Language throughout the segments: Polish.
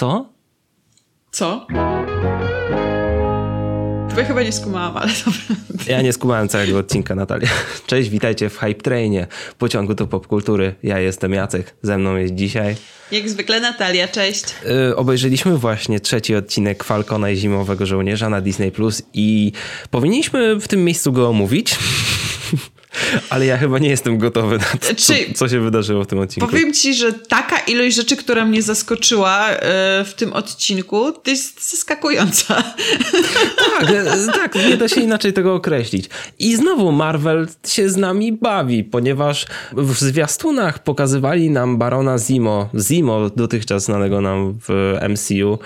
Co? Co? Ja chyba nie skumałam, ale dobra. Ja nie skumałem całego odcinka, Natalia. Cześć, witajcie w Hype Trainie, pociągu do popkultury. Ja jestem Jacek, ze mną jest dzisiaj. Jak zwykle Natalia, cześć. Yy, obejrzeliśmy właśnie trzeci odcinek Falcona i Zimowego Żołnierza na Disney Plus i powinniśmy w tym miejscu go omówić. Ale ja chyba nie jestem gotowy na to, co, co, się wydarzyło w tym odcinku. Powiem ci, że taka ilość rzeczy, która mnie zaskoczyła e, w tym odcinku, to jest zaskakująca. Tak, e, tak, nie da się inaczej tego określić. I znowu Marvel się z nami bawi, ponieważ w zwiastunach pokazywali nam Barona Zimo, Zimo dotychczas znanego nam w MCU,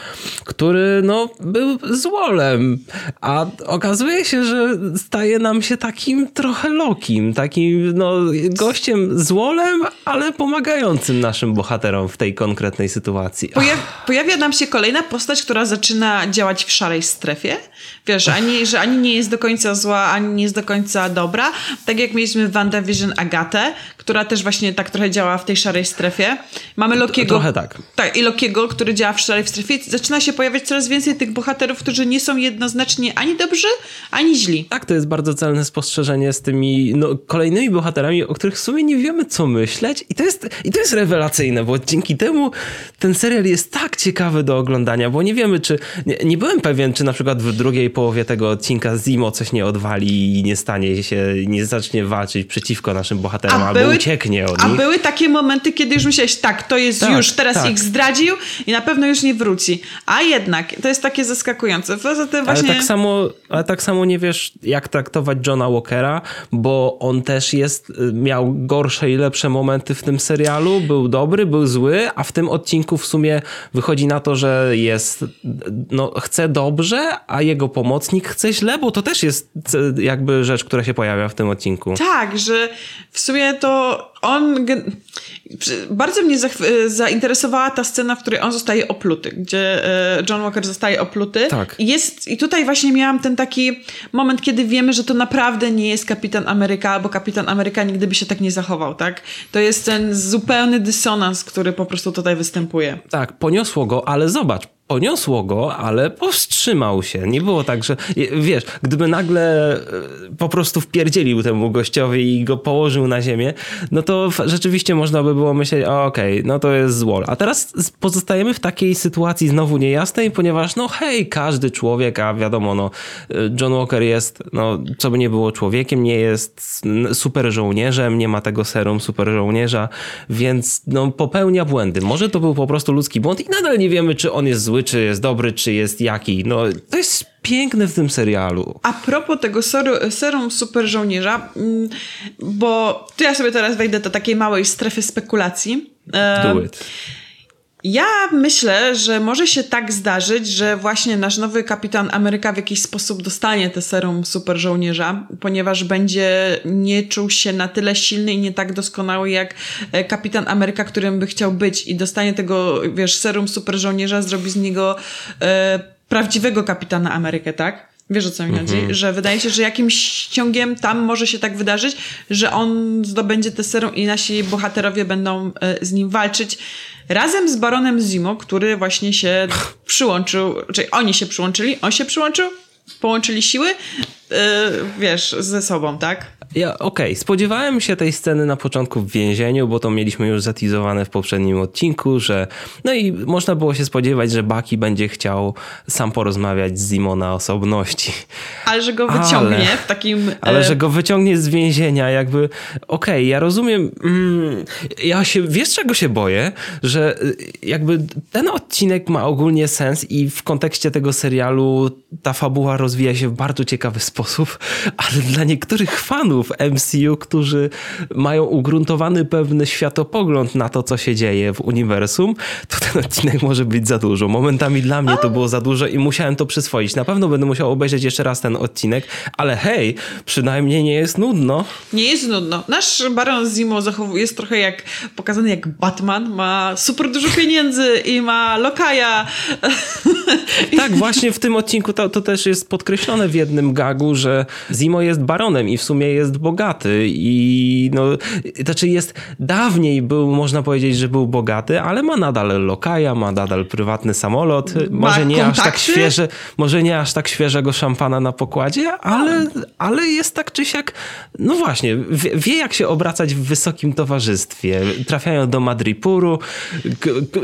który no był złolem, a okazuje się, że staje nam się takim trochę Loki takim, no, gościem złolem, ale pomagającym naszym bohaterom w tej konkretnej sytuacji. pojawia nam się kolejna postać, która zaczyna działać w szarej strefie. Wiesz, ani, że ani nie jest do końca zła, ani nie jest do końca dobra. Tak jak mieliśmy w WandaVision Agatę, która też właśnie tak trochę działa w tej szarej strefie. Mamy Lokiego. Trochę tak. Tak, i Lokiego, który działa w szarej strefie. Zaczyna się pojawiać coraz więcej tych bohaterów, którzy nie są jednoznacznie ani dobrzy, ani źli. Tak, to jest bardzo celne spostrzeżenie z tymi no, kolejnymi bohaterami, o których w sumie nie wiemy, co myśleć. I to, jest, I to jest rewelacyjne, bo dzięki temu ten serial jest tak ciekawy do oglądania, bo nie wiemy, czy. Nie, nie byłem pewien, czy na przykład w drugiej połowie tego odcinka Zimo coś nie odwali i nie stanie się, nie zacznie walczyć przeciwko naszym bohaterom, a albo były, ucieknie od a nich. Były takie momenty, kiedy już myślałeś, tak, to jest tak, już, teraz tak. ich zdradził i na pewno już nie wróci. A jednak, to jest takie zaskakujące. Poza tym właśnie... ale, tak samo, ale tak samo nie wiesz, jak traktować Johna Walkera, bo on też jest, y, miał gorsze i lepsze momenty w tym serialu, był dobry, był zły, a w tym odcinku w sumie wychodzi na to, że jest, no chce dobrze, a jego pomocnik chce źle, bo to też jest jakby rzecz, która się pojawia w tym odcinku. Tak, że w sumie to on. Bardzo mnie zainteresowała ta scena, w której on zostaje opluty, gdzie e, John Walker zostaje opluty. Tak. Jest, I tutaj właśnie miałam ten taki moment, kiedy wiemy, że to naprawdę nie jest kapitan Ameryka, bo kapitan Ameryka nigdy by się tak nie zachował, tak? To jest ten zupełny dysonans, który po prostu tutaj występuje. Tak, poniosło go, ale zobacz, poniosło go, ale powstrzymał się. Nie było tak, że wiesz, gdyby nagle e, po prostu wpierdzielił temu gościowi i go położył na ziemię, no to rzeczywiście można by było myśleć, okej, okay, no to jest zło. A teraz pozostajemy w takiej sytuacji znowu niejasnej, ponieważ no hej, każdy człowiek, a wiadomo, no e, John Walker jest, no co by nie było człowiekiem, nie jest super żołnierzem, nie ma tego serum super żołnierza, więc no popełnia błędy. Może to był po prostu ludzki błąd i nadal nie wiemy, czy on jest zły, czy jest dobry, czy jest jaki. No, to jest piękne w tym serialu. A propos tego serum super żołnierza, mm, bo tu ja sobie teraz wejdę do takiej małej strefy spekulacji. Do it. Ja myślę, że może się tak zdarzyć, że właśnie nasz nowy kapitan Ameryka w jakiś sposób dostanie tę serum super żołnierza, ponieważ będzie nie czuł się na tyle silny i nie tak doskonały jak e, kapitan Ameryka, którym by chciał być i dostanie tego, wiesz, serum super żołnierza, zrobi z niego e, prawdziwego kapitana Amerykę, tak? Wiesz o co mi chodzi? Mm -hmm. Że wydaje się, że jakimś ciągiem tam może się tak wydarzyć, że on zdobędzie tę serum i nasi bohaterowie będą e, z nim walczyć razem z baronem Zimo, który właśnie się przyłączył, czyli oni się przyłączyli, on się przyłączył, połączyli siły, wiesz, ze sobą, tak? Ja, okej, okay. spodziewałem się tej sceny na początku w więzieniu, bo to mieliśmy już zatizowane w poprzednim odcinku, że no i można było się spodziewać, że Baki będzie chciał sam porozmawiać z Zimo na osobności. Ale że go wyciągnie ale, w takim... Ale e, że go wyciągnie z więzienia, jakby okej, okay, ja rozumiem, mm, ja się, wiesz czego się boję? Że y, jakby ten odcinek ma ogólnie sens i w kontekście tego serialu ta fabuła rozwija się w bardzo ciekawy sposób, ale dla niektórych fanów MCU, którzy mają ugruntowany pewny światopogląd na to, co się dzieje w uniwersum, to ten odcinek może być za dużo. Momentami dla mnie to było za dużo i musiałem to przyswoić. Na pewno będę musiał obejrzeć jeszcze raz ten odcinek, ale hej, przynajmniej nie jest nudno. Nie jest nudno. Nasz Baron Zimo zachowuje jest trochę jak pokazany jak Batman, ma super dużo pieniędzy i ma lokaja. Tak, właśnie w tym odcinku to, to też jest podkreślone w jednym gagu, że Zimo jest baronem i w sumie jest bogaty i no, znaczy jest, dawniej był, można powiedzieć, że był bogaty, ale ma nadal lokaja, ma nadal prywatny samolot, może nie kontakty? aż tak świeże, może nie aż tak świeżego szampana na pokładzie, ale, ale jest tak czy siak, no właśnie, wie, wie jak się obracać w wysokim towarzystwie. Trafiają do Madripuru,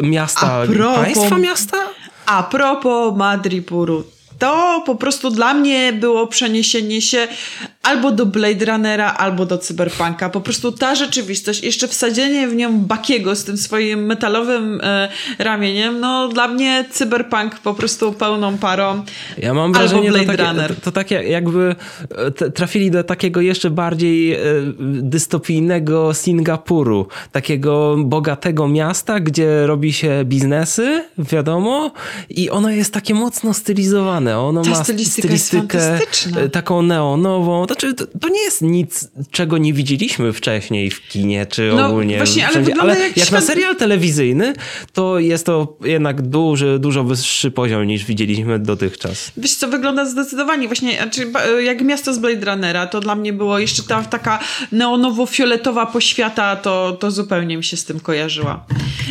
miasta, propos- państwa miasta? A propos Madripuru, to po prostu dla mnie było przeniesienie się albo do Blade Runnera, albo do Cyberpunka. Po prostu ta rzeczywistość, jeszcze wsadzenie w nią Bakiego z tym swoim metalowym e, ramieniem, no dla mnie Cyberpunk po prostu pełną parą. Ja mam Albo wrażenie, Blade to, takie, Runner. to, to tak jak- jakby e, trafili do takiego jeszcze bardziej e, dystopijnego Singapuru, takiego bogatego miasta, gdzie robi się biznesy, wiadomo, i ono jest takie mocno stylizowane. Ono Ta ma stylistykę e, taką neonową. Znaczy, to, to nie jest nic, czego nie widzieliśmy wcześniej w kinie, czy No, ogólnie właśnie, ale wszędzie. ale jak jak na świat- serial telewizyjny, to jest to jednak duży, dużo wyższy poziom niż widzieliśmy dotychczas. Wiesz co, wygląda zdecydowanie właśnie, znaczy, jak miasto z Blade Runnera, to dla mnie było jeszcze ta taka neonowo-fioletowa poświata, to, to zupełnie mi się z tym kojarzyła.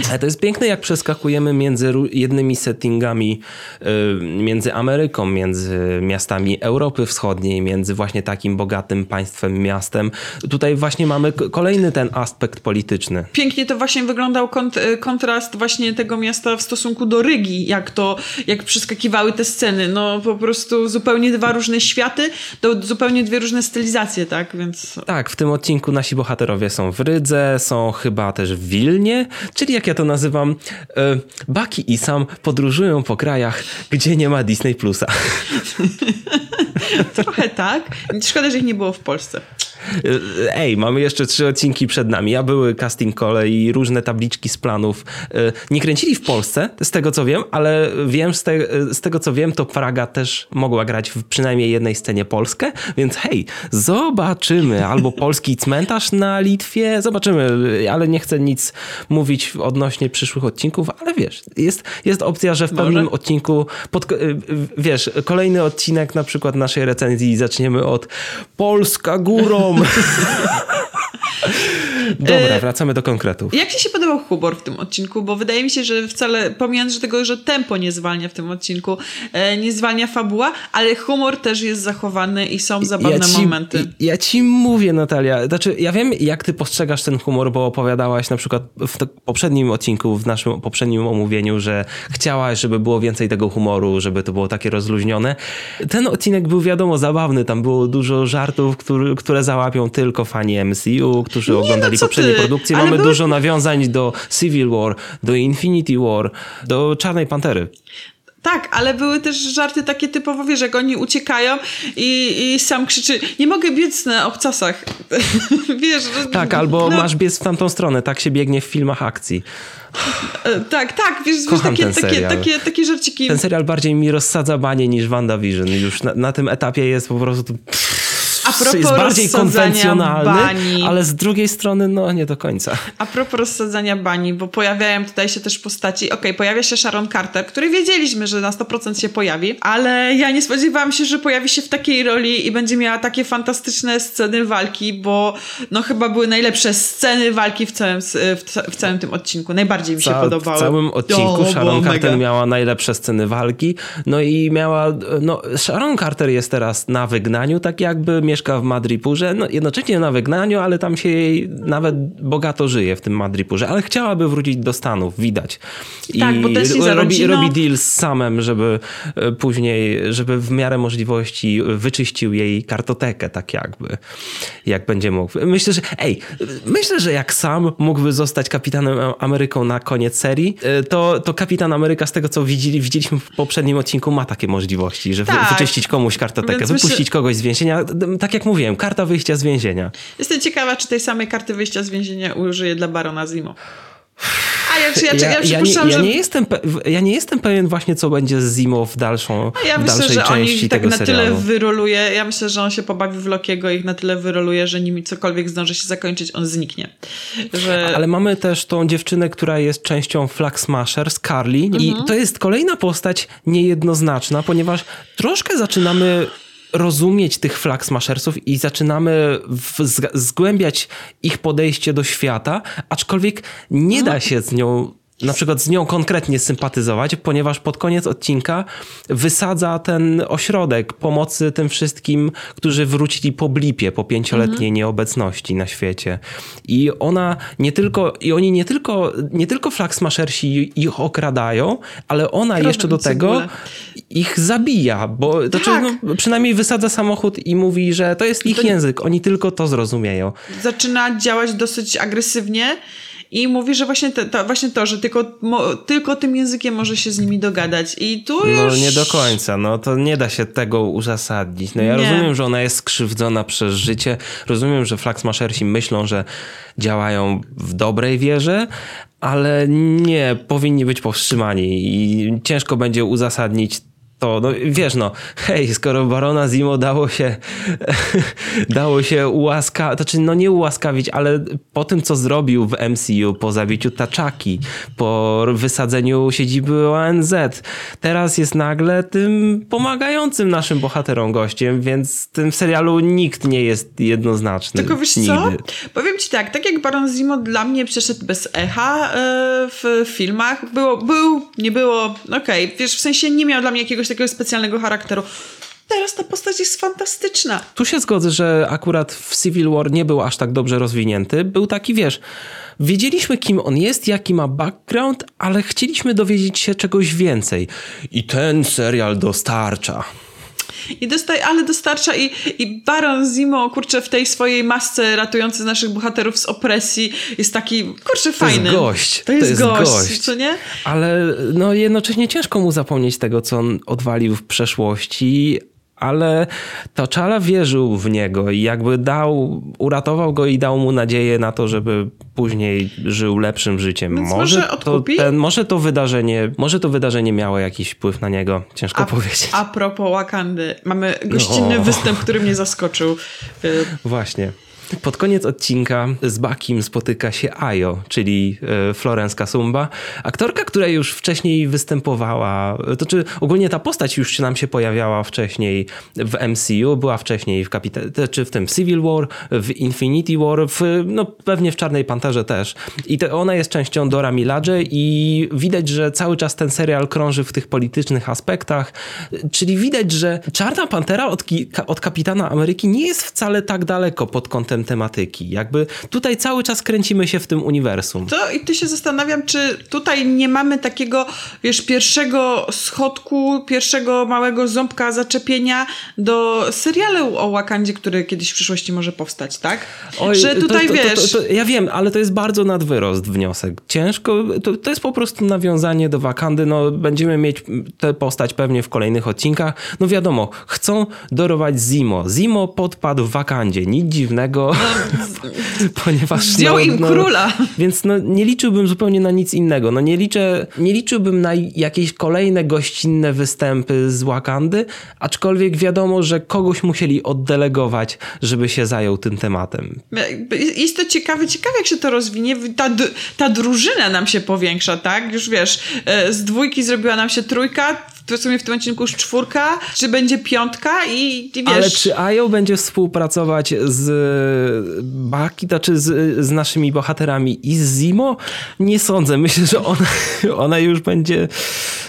Ale to jest piękne, jak przeskakujemy między jednymi settingami, y, między Ameryką, między miastami Europy Wschodniej, między właśnie takim bogatym państwem, miastem. Tutaj właśnie mamy kolejny ten aspekt polityczny. Pięknie to właśnie wyglądał kont y, kontrast właśnie tego miasta w stosunku do Rygi, jak to, jak przeskakiwały te sceny. No po prostu zupełnie dwa różne światy, do, zupełnie dwie różne stylizacje, tak? Więc Tak, w tym odcinku nasi bohaterowie są w Rydze, są chyba też w Wilnie, czyli jak ja to nazywam, y, Baki i Sam podróżują po krajach, gdzie nie ma Disney Plusa. trochę tak. Szkoda, że ich nie było w Polsce. Ej, mamy jeszcze trzy odcinki przed nami, a były casting call i różne tabliczki z planów. Y, Nie kręcili w Polsce, z tego co wiem, ale wiem, z, te, z tego co wiem, to Praga też mogła grać w przynajmniej jednej scenie Polskę, więc hej, zobaczymy. Albo polski cmentarz na Litwie, zobaczymy, ale nie chcę nic mówić odnośnie przyszłych odcinków, ale wiesz, jest, jest opcja, że w Może. pewnym odcinku, pod, wiesz, kolejny odcinek na przykład naszej recenzji zaczniemy od Polska om. Dobra, wracamy do konkretów. Jak ci się podobał humor w tym odcinku? Bo wydaje mi się, że wcale, pomijając że tego, że tempo nie zwalnia w tym odcinku, e, nie zwalnia fabuła, ale humor też jest zachowany i są zabawne ci, momenty. Ja ci mówię, Natalia. Znaczy, ja wiem, jak ty postrzegasz ten humor, bo opowiadałaś na przykład w poprzednim odcinku, w naszym poprzednim omówieniu, że chciałaś, żeby było więcej tego humoru, żeby to było takie rozluźnione. Ten odcinek był wiadomo zabawny, tam było dużo żartów, który, które załapią tylko fani MCU, którzy no oglądali co poprzednie ty, produkcje. ale Mamy były- dużo nawiązań do Civil War, do Infinity War, do Czarnej Pantery. Tak, ale były też żarty takie typowo, wiesz, jak oni uciekają i, i sam krzyczy, nie mogę biec na obcasach. wiesz, Tak, albo no, masz biec w tamtą stronę, tak się biegnie w filmach akcji. e, Tak, tak, wiesz, wiesz takie, takie, takie, takie żarciki. Ten serial bardziej mi rozsadza banie niż WandaVision. Już na, na tym etapie jest po prostu... A propos jest bardziej konwencjonalny, bani. ale z drugiej strony no nie do końca. A propos rozsadzania bani, bo pojawiają tutaj się też postaci. Okej, pojawia się Sharon Carter, który wiedzieliśmy, że na 100% się pojawi, ale ja nie spodziewałam się, że pojawi się w takiej roli i będzie miała takie fantastyczne sceny walki, bo no chyba były najlepsze sceny walki w całym, w, ca- w całym tym odcinku. Najbardziej mi się Ca- podobały. W całym odcinku O, Sharon Carter mega. miała najlepsze sceny walki. No i miała. No, Sharon Carter jest teraz na wygnaniu, tak jakby mieszka w Madripurze. No, jednocześnie na wygnaniu, ale tam się jej nawet bogato żyje w tym Madripurze. Ale chciałaby wrócić do Stanów, widać. I Tak, bo za robi, robi deal z samem, żeby e, później, żeby w miarę możliwości wyczyścił jej kartotekę, tak jakby. Jak będzie mógł. Myślę, że. Ej, myślę, że jak sam mógłby zostać kapitanem Ameryką na koniec serii, e, to, to kapitan Ameryka, z tego co widzieli, widzieliśmy w poprzednim odcinku, ma takie możliwości, że Tak. wyczyścić komuś kartotekę, Więc myślę- wypuścić kogoś z więzienia. Tak jak mówiłem, karta wyjścia z więzienia. Jestem ciekawa, czy tej samej karty wyjścia z więzienia użyje dla Barona Zimo. A ja, ja, ja, Ja, ja, nie, przypuszczam, ja, że... nie jestem ja nie jestem pewien właśnie, co będzie z Zimo w, dalszą, Ja w myślę, dalszej że on części ich tak na serialu. tyle wyroluje. Ja myślę, że on się pobawi w Lokiego i ich na tyle wyroluje, że nimi cokolwiek zdąży się zakończyć, on zniknie. Że... Ale mamy też tą dziewczynę, która jest częścią Flag Smasher, Carly i Mhm. to jest kolejna postać niejednoznaczna, ponieważ troszkę zaczynamy rozumieć tych flag smashersów i zaczynamy zgłębiać ich podejście do świata, aczkolwiek nie da się z nią na przykład z nią konkretnie sympatyzować, ponieważ pod koniec odcinka wysadza ten ośrodek pomocy tym wszystkim, którzy wrócili po blipie, po pięcioletniej mhm. nieobecności na świecie. I ona nie tylko, i oni nie tylko, nie tylko Flag Smashersi ich okradają, ale ona jeszcze do tego ich zabija, bo tak. no, przynajmniej wysadza samochód i mówi, że to jest ich to... język, oni tylko to zrozumieją. Zaczyna działać dosyć agresywnie i mówi, że właśnie, te, to, właśnie to, że tylko, mo, tylko tym językiem może się z nimi dogadać. I tu no, już... No nie do końca, no to nie da się tego uzasadnić. No ja nie. rozumiem, że ona jest skrzywdzona przez życie, rozumiem, że Flaxmashersi myślą, że działają w dobrej wierze, ale nie, powinni być powstrzymani i ciężko będzie uzasadnić to, no wiesz, no, hej, skoro Barona Zimo dało się, dało się ułaskawić, to znaczy, no nie ułaskawić, ale po tym, co zrobił w MCU, po zabiciu Taczaki, po wysadzeniu siedziby ONZ, teraz jest nagle tym pomagającym naszym bohaterom gościem, więc w tym serialu nikt nie jest jednoznaczny. Tylko wiesz nigdy. co? Powiem ci tak, tak jak Baron Zimo dla mnie przeszedł bez echa yy, w filmach, było, był, nie było, okej, okay. wiesz, w sensie nie miał dla mnie jakiegoś takiego specjalnego charakteru. Teraz ta postać jest fantastyczna. Tu się zgodzę, że akurat w Civil War nie był aż tak dobrze rozwinięty. Był taki, wiesz, wiedzieliśmy kim on jest, jaki ma background, ale chcieliśmy dowiedzieć się czegoś więcej. I ten serial dostarcza. I dostaje, ale dostarcza i, i Baron Zimo, kurczę, w tej swojej masce ratujący naszych bohaterów z opresji jest taki, kurczę, fajny. To jest gość. To jest, to jest gość, gość, co nie? Ale no jednocześnie ciężko mu zapomnieć tego, co on odwalił w przeszłości, ale Toczala wierzył w niego i jakby dał, uratował go i dał mu nadzieję na to, żeby później żył lepszym życiem. Więc może, może to, ten, może to wydarzenie, może to wydarzenie miało jakiś wpływ na niego, ciężko a, powiedzieć. A propos Wakandy, mamy gościnny no. występ, który mnie zaskoczył. Właśnie. Pod koniec odcinka z Bakim spotyka się Ayo, czyli e, Florence Kasumba, aktorka, która już wcześniej występowała, to czy ogólnie ta postać już nam się pojawiała wcześniej w MCU, była wcześniej w Kapita- czy w tym Civil War, w Infinity War, w, no pewnie w Czarnej Panterze też. I to ona jest częścią Dora Milaje i widać, że cały czas ten serial krąży w tych politycznych aspektach, czyli widać, że Czarna Pantera od, od Kapitana Ameryki nie jest wcale tak daleko pod kątem tematyki. Jakby tutaj cały czas kręcimy się w tym uniwersum. To i ty się zastanawiam, czy tutaj nie mamy takiego, wiesz, pierwszego schodku, pierwszego małego ząbka zaczepienia do serialu o Wakandzie, który kiedyś w przyszłości może powstać, tak? Oj, że tutaj to, to, wiesz... To, ja wiem, ale to jest bardzo nadwyrost wniosek. Ciężko, to, jest po prostu nawiązanie do Wakandy, no będziemy mieć tę postać pewnie w kolejnych odcinkach. No wiadomo, chcą dorować Zimo. Zimo podpadł w Wakandzie, nic dziwnego, no, ponieważ... Zdjął no, im no, króla. Więc no, nie liczyłbym zupełnie na nic innego. No, nie, liczę, nie liczyłbym na jakieś kolejne gościnne występy z Wakandy, aczkolwiek wiadomo, że kogoś musieli oddelegować, żeby się zajął tym tematem. Jest to ciekawe, ciekawe jak się to rozwinie. Ta, ta drużyna nam się powiększa, tak? Już wiesz, e, z dwójki zrobiła nam się trójka, w sumie w tym odcinku już czwórka, czy będzie piątka i, i wiesz... Ale czy Ayo będzie współpracować z Baki, czy z, z naszymi bohaterami i z Zimo? Nie sądzę. Myślę, że ona, ona już będzie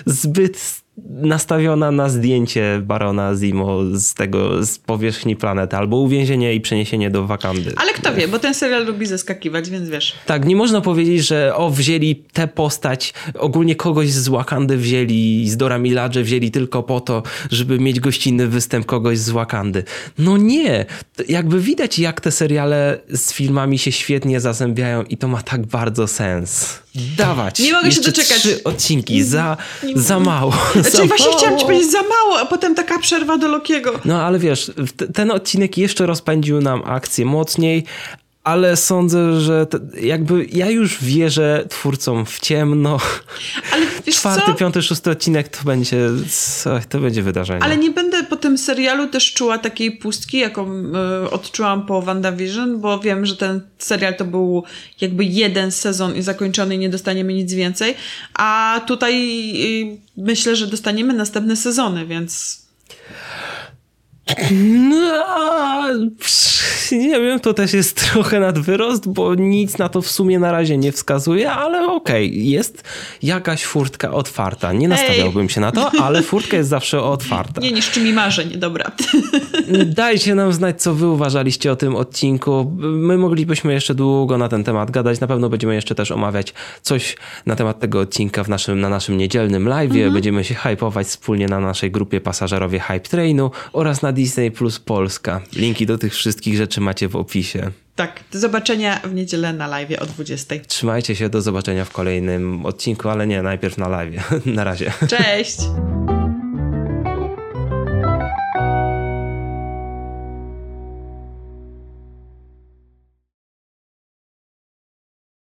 zbyt nastawiona na zdjęcie Barona Zimo z tego, z powierzchni planety, albo uwięzienie i przeniesienie do Wakandy. Ale kto wie, bo ten serial lubi zeskakiwać, więc wiesz. Tak, nie można powiedzieć, że o, wzięli tę postać, ogólnie kogoś z Wakandy wzięli, z Dora Milaje wzięli tylko po to, żeby mieć gościnny występ kogoś z Wakandy. No nie! Jakby widać, jak te seriale z filmami się świetnie zazębiają i to ma tak bardzo sens. Dawać. Nie mogę się doczekać. trzy odcinki, za, za mało. Znaczy właśnie chciałam ci powiedzieć za mało, a potem taka przerwa do Lokiego. No ale wiesz, ten odcinek jeszcze rozpędził nam akcję mocniej, ale sądzę, że jakby ja już wierzę twórcom w ciemno. Ale wiesz Czwarty, co? piąty, szósty odcinek to będzie, to będzie wydarzenie. Ale nie będę po tym serialu też czuła takiej pustki, jaką y, odczułam po WandaVision, bo wiem, że ten serial to był jakby jeden sezon i zakończony i nie dostaniemy nic więcej. A tutaj y, myślę, że dostaniemy następne sezony, więc No, nie wiem, to też jest trochę nad wyrost, bo nic na to w sumie na razie nie wskazuje, ale okej, okay, jest jakaś furtka otwarta. Nie nastawiałbym się na to, ale furtka jest zawsze otwarta. Nie niszczy mi marzeń, dobra. Dajcie nam znać, co wy uważaliście o tym odcinku. My moglibyśmy jeszcze długo na ten temat gadać. Na pewno będziemy jeszcze też omawiać coś na temat tego odcinka w naszym, na naszym niedzielnym live. Mhm. Będziemy się hypować wspólnie na naszej grupie pasażerowie Hype Trainu oraz na Disney Plus Polska. Linki do tych wszystkich rzeczy macie w opisie. Tak, do zobaczenia w niedzielę na live o 20. Trzymajcie się, do zobaczenia w kolejnym odcinku, ale nie, najpierw na live. na razie. Cześć!